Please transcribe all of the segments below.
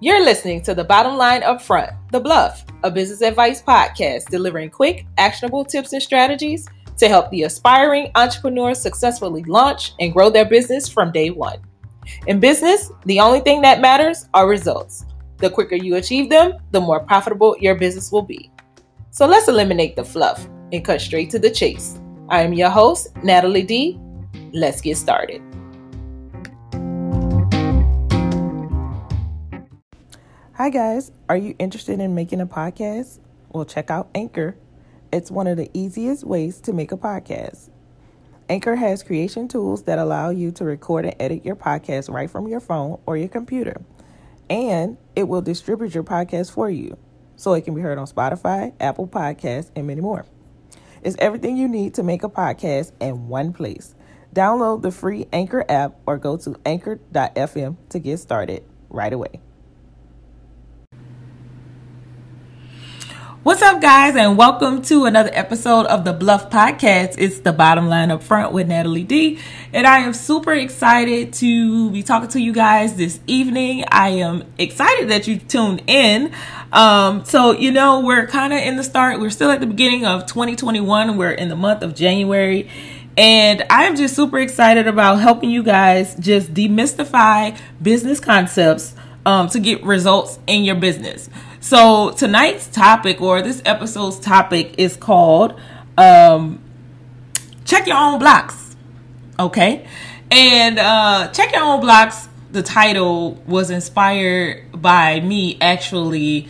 You're listening to the bottom line up front, The Bluff, a business advice podcast delivering quick, actionable tips and strategies to help the aspiring entrepreneurs successfully launch and grow their business from day one. In business, the only thing that matters are results. The quicker you achieve them, the more profitable your business will be. So let's eliminate the fluff and cut straight to the chase. I am your host, Natalie D. Let's get started. Hi, guys. Are you interested in making a podcast? Well, check out Anchor. It's one of the easiest ways to make a podcast. Anchor has creation tools that allow you to record and edit your podcast right from your phone or your computer. And it will distribute your podcast for you so it can be heard on Spotify, Apple Podcasts, and many more. It's everything you need to make a podcast in one place. Download the free Anchor app or go to anchor.fm to get started right away. What's up, guys, and welcome to another episode of the Bluff Podcast. It's the bottom line up front with Natalie D. And I am super excited to be talking to you guys this evening. I am excited that you tuned in. Um, so, you know, we're kind of in the start, we're still at the beginning of 2021. We're in the month of January. And I'm just super excited about helping you guys just demystify business concepts um, to get results in your business. So tonight's topic or this episode's topic is called um, check your own blocks. Okay. And uh, check your own blocks, the title was inspired by me actually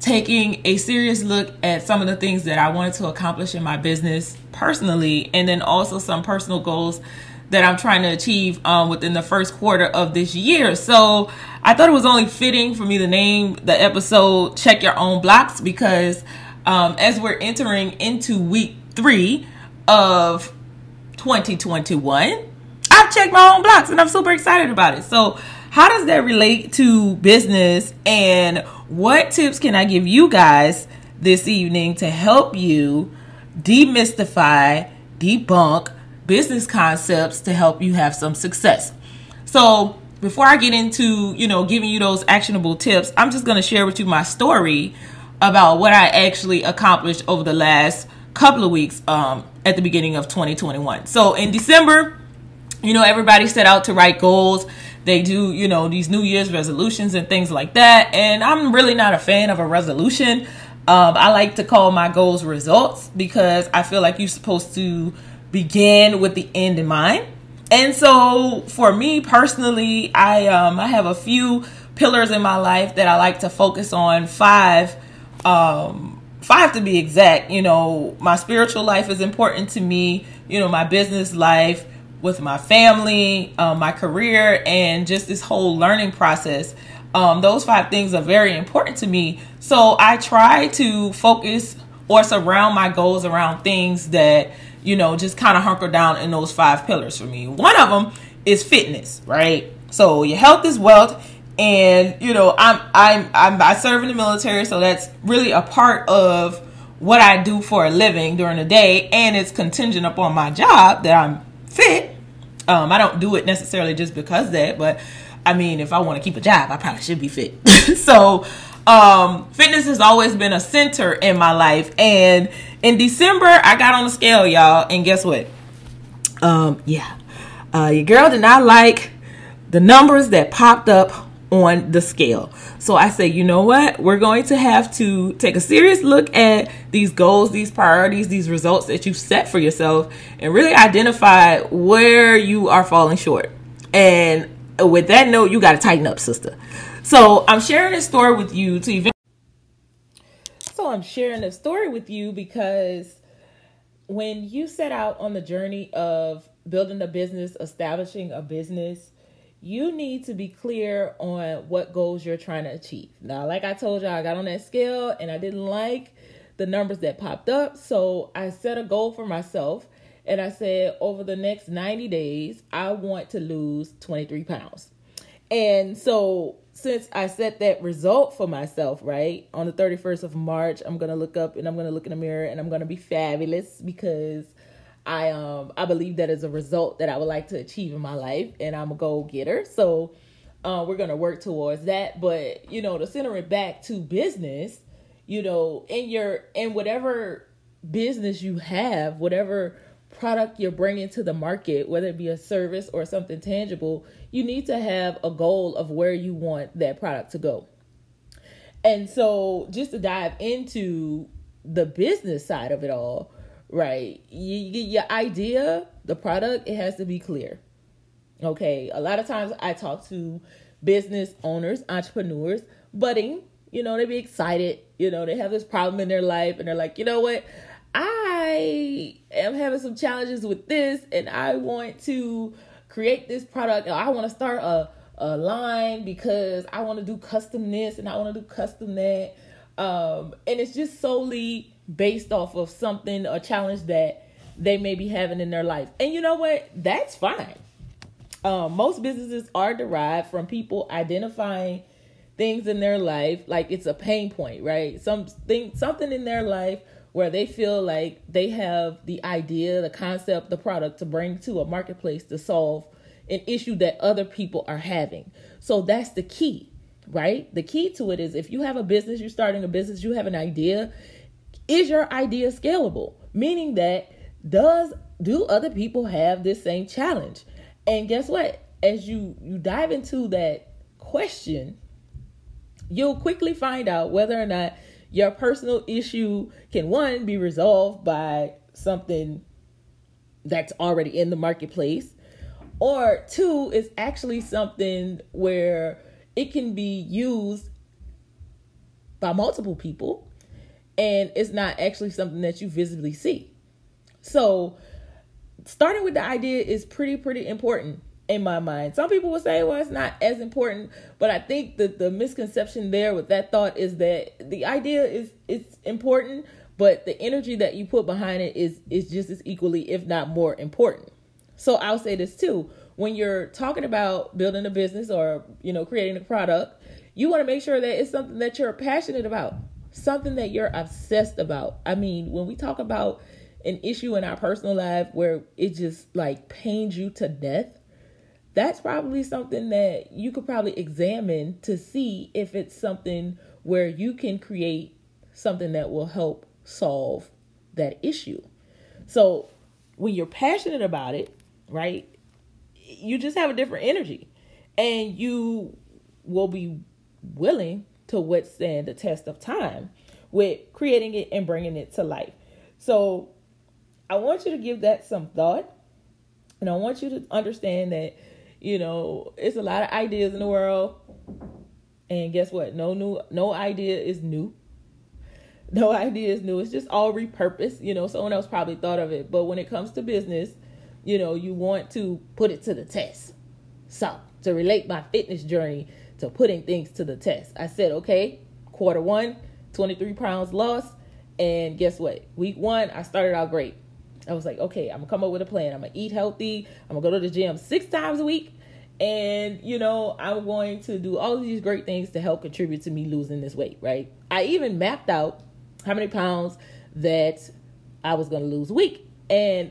taking a serious look at some of the things that I wanted to accomplish in my business personally, and then also some personal goals that I'm trying to achieve um, within the first quarter of this year. So I thought it was only fitting for me to name the episode Check Your Own Blocks because um, as we're entering into week three of 2021, I've checked my own blocks and I'm super excited about it. So, how does that relate to business and what tips can I give you guys this evening to help you demystify, debunk, business concepts to help you have some success. So, before I get into, you know, giving you those actionable tips, I'm just going to share with you my story about what I actually accomplished over the last couple of weeks um, at the beginning of 2021. So, in December, you know, everybody set out to write goals. They do, you know, these New Year's resolutions and things like that. And I'm really not a fan of a resolution. Um, I like to call my goals results because I feel like you're supposed to begin with the end in mind. And so for me personally, I um I have a few pillars in my life that I like to focus on, five um five to be exact. You know, my spiritual life is important to me, you know, my business life with my family, um, my career and just this whole learning process. Um, those five things are very important to me. So I try to focus or surround my goals around things that you know, just kind of hunker down in those five pillars for me. One of them is fitness, right? So your health is wealth, and you know, I'm I'm I'm I serve in the military, so that's really a part of what I do for a living during the day, and it's contingent upon my job that I'm fit. Um, I don't do it necessarily just because that, but I mean, if I want to keep a job, I probably should be fit. so, um, fitness has always been a center in my life, and in December, I got on the scale, y'all, and guess what? Um, yeah, uh, your girl did not like the numbers that popped up on the scale. So I say, you know what? We're going to have to take a serious look at these goals, these priorities, these results that you've set for yourself, and really identify where you are falling short. And with that note, you got to tighten up, sister. So I'm sharing this story with you to even. so I'm sharing this story with you because when you set out on the journey of building a business, establishing a business, you need to be clear on what goals you're trying to achieve. Now, like I told y'all, I got on that scale and I didn't like the numbers that popped up. So I set a goal for myself and I said, over the next 90 days, I want to lose 23 pounds. And so since I set that result for myself, right, on the 31st of March, I'm gonna look up and I'm gonna look in the mirror and I'm gonna be fabulous because I um I believe that is a result that I would like to achieve in my life and I'm a goal getter. So uh, we're going to work towards that. But, you know, to center it back to business, you know, in your, in whatever business you have, whatever product you're bringing to the market, whether it be a service or something tangible, you need to have a goal of where you want that product to go. And so, just to dive into the business side of it all, right? You, you, your idea, the product, it has to be clear. Okay, a lot of times I talk to business owners, entrepreneurs, budding, you know, they be excited, you know, they have this problem in their life and they're like, you know what? I am having some challenges with this and I want to create this product. I want to start a, a line because I want to do custom this and I want to do custom that. Um, and it's just solely based off of something, a challenge that they may be having in their life. And you know what? That's fine. Um, most businesses are derived from people identifying things in their life like it's a pain point, right? Something something in their life where they feel like they have the idea, the concept, the product to bring to a marketplace to solve an issue that other people are having. So that's the key, right? The key to it is if you have a business, you're starting a business, you have an idea, is your idea scalable? Meaning that does do other people have this same challenge? And guess what? As you you dive into that question, you'll quickly find out whether or not your personal issue can one be resolved by something that's already in the marketplace or two is actually something where it can be used by multiple people and it's not actually something that you visibly see. So starting with the idea is pretty pretty important in my mind. Some people will say, well, it's not as important, but I think that the misconception there with that thought is that the idea is it's important, but the energy that you put behind it is is just as equally, if not more important. So I'll say this too. When you're talking about building a business or, you know, creating a product, you want to make sure that it's something that you're passionate about, something that you're obsessed about. I mean, when we talk about an issue in our personal life where it just like pains you to death, that's probably something that you could probably examine to see if it's something where you can create something that will help solve that issue. So when you're passionate about it, right, you just have a different energy and you will be willing to withstand the test of time with creating it and bringing it to life. So I want you to give that some thought and I want you to understand that you know, it's a lot of ideas in the world. And guess what? No new no idea is new. No idea is new. It's just all repurposed. You know, someone else probably thought of it. But when it comes to business, you know, you want to put it to the test. So to relate my fitness journey to putting things to the test. I said, okay, quarter one, 23 pounds lost. And guess what? Week one, I started out great. I was like, okay, I'm gonna come up with a plan. I'm gonna eat healthy. I'm gonna go to the gym six times a week. And, you know, I'm going to do all these great things to help contribute to me losing this weight, right? I even mapped out how many pounds that I was gonna lose a week. And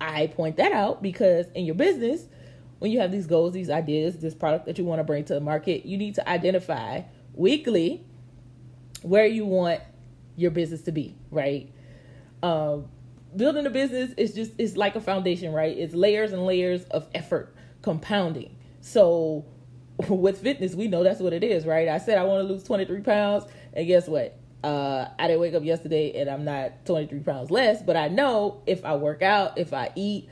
I point that out because in your business, when you have these goals, these ideas, this product that you want to bring to the market, you need to identify weekly where you want your business to be, right? Um, building a business is just it's like a foundation, right? It's layers and layers of effort compounding. So with fitness, we know that's what it is, right? I said I want to lose 23 pounds, and guess what? Uh, I didn't wake up yesterday and I'm not 23 pounds less, but I know if I work out, if I eat,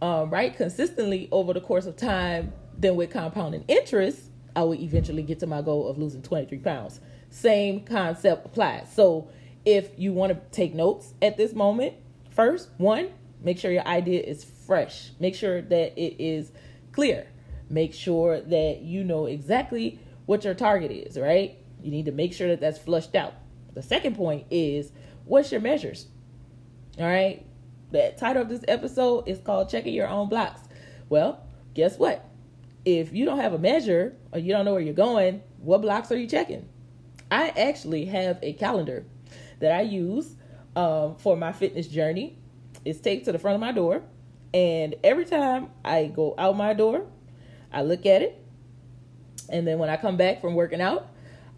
um, right, consistently over the course of time, then with compounding interest, I will eventually get to my goal of losing 23 pounds. Same concept applies. So if you want to take notes at this moment, First, one, make sure your idea is fresh. Make sure that it is clear. Make sure that you know exactly what your target is, right? You need to make sure that that's flushed out. The second point is what's your measures? All right. The title of this episode is called Checking Your Own Blocks. Well, guess what? If you don't have a measure or you don't know where you're going, what blocks are you checking? I actually have a calendar that I use um, for my fitness journey. It's taped to the front of my door. And every time I go out my door, I look at it And then when I come back from working out,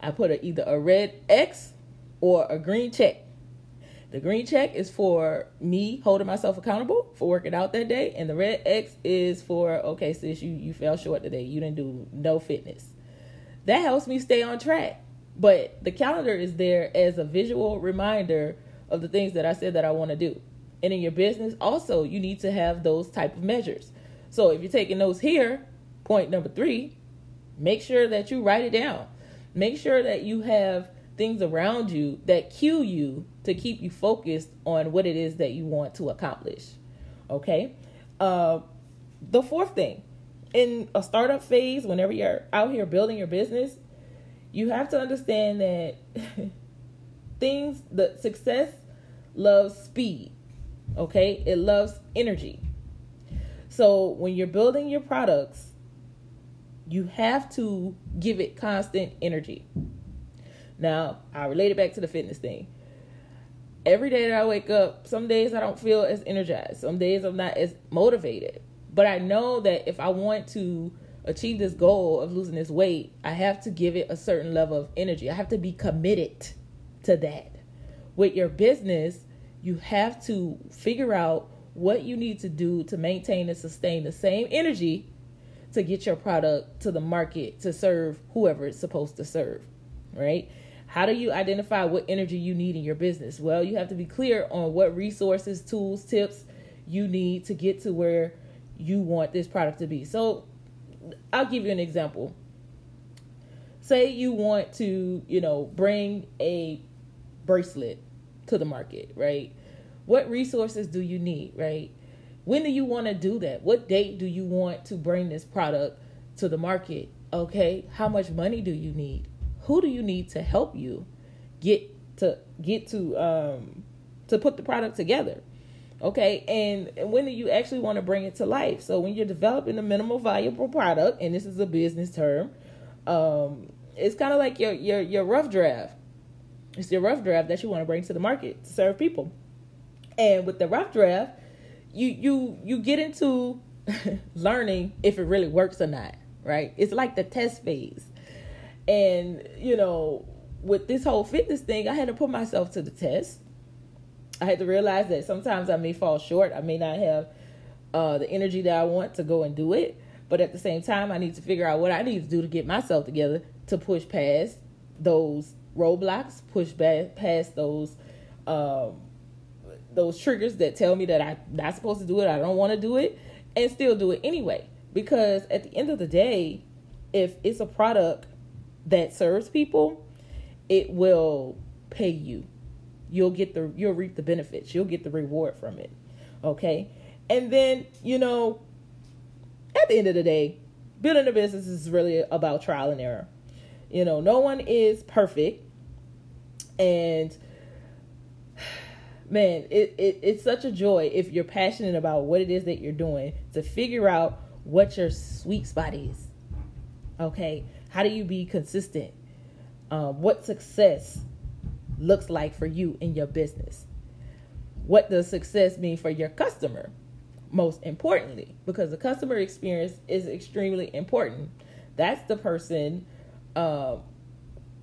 I put a, either a red X or a green check. The green check is for me holding myself accountable for working out that day, and the red X is for okay, sis, you you fell short today. You didn't do no fitness. That helps me stay on track. But the calendar is there as a visual reminder of the things that I said that I want to do. And in your business, also, you need to have those type of measures. So if you're taking notes here, point number three, make sure that you write it down. Make sure that you have things around you that cue you to keep you focused on what it is that you want to accomplish. Okay. Uh, the fourth thing in a startup phase, whenever you're out here building your business, you have to understand that things, the success loves speed. Okay. It loves energy. So when you're building your products, you have to give it constant energy. Now, I relate it back to the fitness thing. Every day that I wake up, some days I don't feel as energized. Some days I'm not as motivated. But I know that if I want to achieve this goal of losing this weight, I have to give it a certain level of energy. I have to be committed to that. With your business, you have to figure out what you need to do to maintain and sustain the same energy to get your product to the market to serve whoever it's supposed to serve, right? How do you identify what energy you need in your business? Well, you have to be clear on what resources, tools, tips you need to get to where you want this product to be. So, I'll give you an example. Say you want to, you know, bring a bracelet to the market, right? What resources do you need, right? When do you want to do that? What date do you want to bring this product to the market? Okay, how much money do you need? who do you need to help you get to get to um to put the product together okay and when do you actually want to bring it to life so when you're developing a minimal viable product and this is a business term um it's kind of like your your your rough draft it's your rough draft that you want to bring to the market to serve people and with the rough draft you you you get into learning if it really works or not right it's like the test phase and, you know, with this whole fitness thing, I had to put myself to the test. I had to realize that sometimes I may fall short. I may not have uh, the energy that I want to go and do it. But at the same time, I need to figure out what I need to do to get myself together to push past those roadblocks, push back past those um, those triggers that tell me that I'm not supposed to do it, I don't want to do it, and still do it anyway. Because at the end of the day, if it's a product that serves people, it will pay you. You'll get the you'll reap the benefits. You'll get the reward from it. Okay? And then, you know, at the end of the day, building a business is really about trial and error. You know, no one is perfect. And man, it, it it's such a joy if you're passionate about what it is that you're doing to figure out what your sweet spot is. Okay? How do you be consistent? Um, what success looks like for you in your business? What does success mean for your customer? Most importantly, because the customer experience is extremely important. That's the person uh,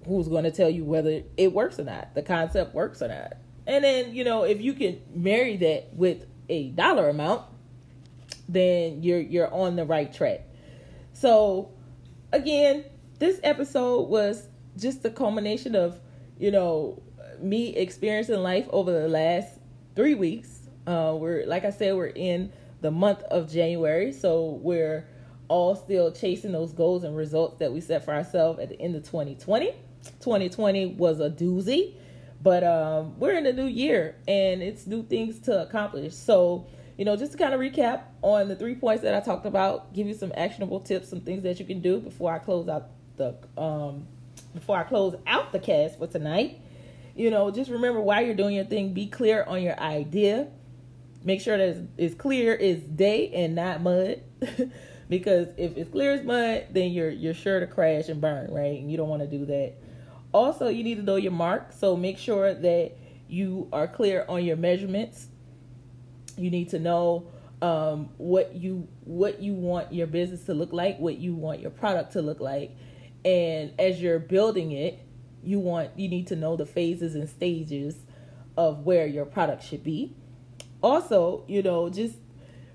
who's going to tell you whether it works or not, the concept works or not. And then, you know, if you can marry that with a dollar amount, then you're you're on the right track. So, again, this episode was just the culmination of, you know, me experiencing life over the last three weeks. Uh, we're like I said, we're in the month of January, so we're all still chasing those goals and results that we set for ourselves at the end of 2020. 2020 was a doozy, but um, we're in a new year and it's new things to accomplish. So, you know, just to kind of recap on the three points that I talked about, give you some actionable tips, some things that you can do before I close out the um before I close out the cast for tonight. You know, just remember while you're doing your thing, be clear on your idea. Make sure that it's clear as day and not mud. because if it's clear as mud, then you're you're sure to crash and burn, right? And you don't want to do that. Also, you need to know your mark, so make sure that you are clear on your measurements. You need to know um, what you what you want your business to look like, what you want your product to look like, and as you're building it, you want you need to know the phases and stages of where your product should be. Also, you know, just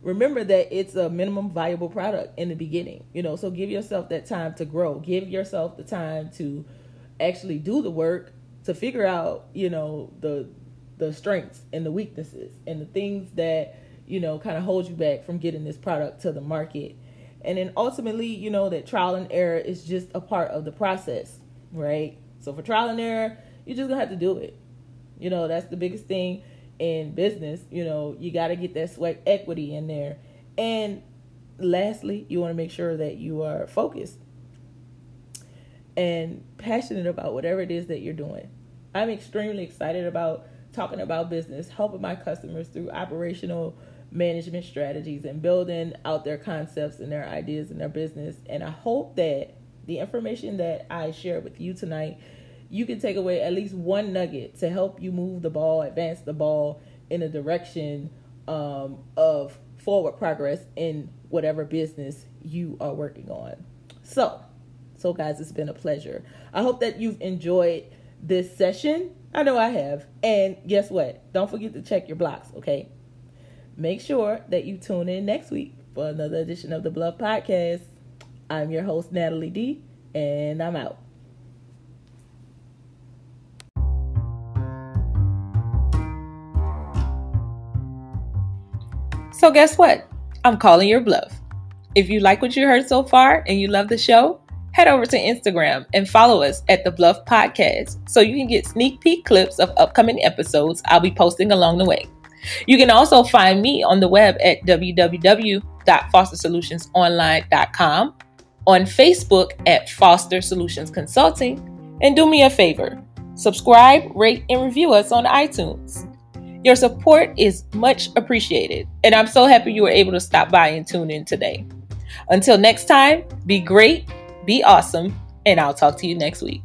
remember that it's a minimum viable product in the beginning. You know, so give yourself that time to grow. Give yourself the time to actually do the work to figure out, you know, the the strengths and the weaknesses and the things that you know, kind of hold you back from getting this product to the market. And then ultimately, you know, that trial and error is just a part of the process, right? So for trial and error, you're just gonna have to do it. You know, that's the biggest thing in business. You know, you got to get that sweat equity in there. And lastly, you want to make sure that you are focused and passionate about whatever it is that you're doing. I'm extremely excited about talking about business, helping my customers through operational management strategies and building out their concepts and their ideas and their business. And I hope that the information that I share with you tonight, you can take away at least one nugget to help you move the ball, advance the ball in a direction um, of forward progress in whatever business you are working on. So, so guys, it's been a pleasure. I hope that you've enjoyed this session. I know I have. And guess what? Don't forget to check your blocks, okay? Make sure that you tune in next week for another edition of the Bluff Podcast. I'm your host, Natalie D, and I'm out. So, guess what? I'm calling your bluff. If you like what you heard so far and you love the show, head over to Instagram and follow us at the Bluff Podcast so you can get sneak peek clips of upcoming episodes I'll be posting along the way. You can also find me on the web at www.fostersolutionsonline.com, on Facebook at Foster Solutions Consulting, and do me a favor subscribe, rate, and review us on iTunes. Your support is much appreciated, and I'm so happy you were able to stop by and tune in today. Until next time, be great, be awesome, and I'll talk to you next week.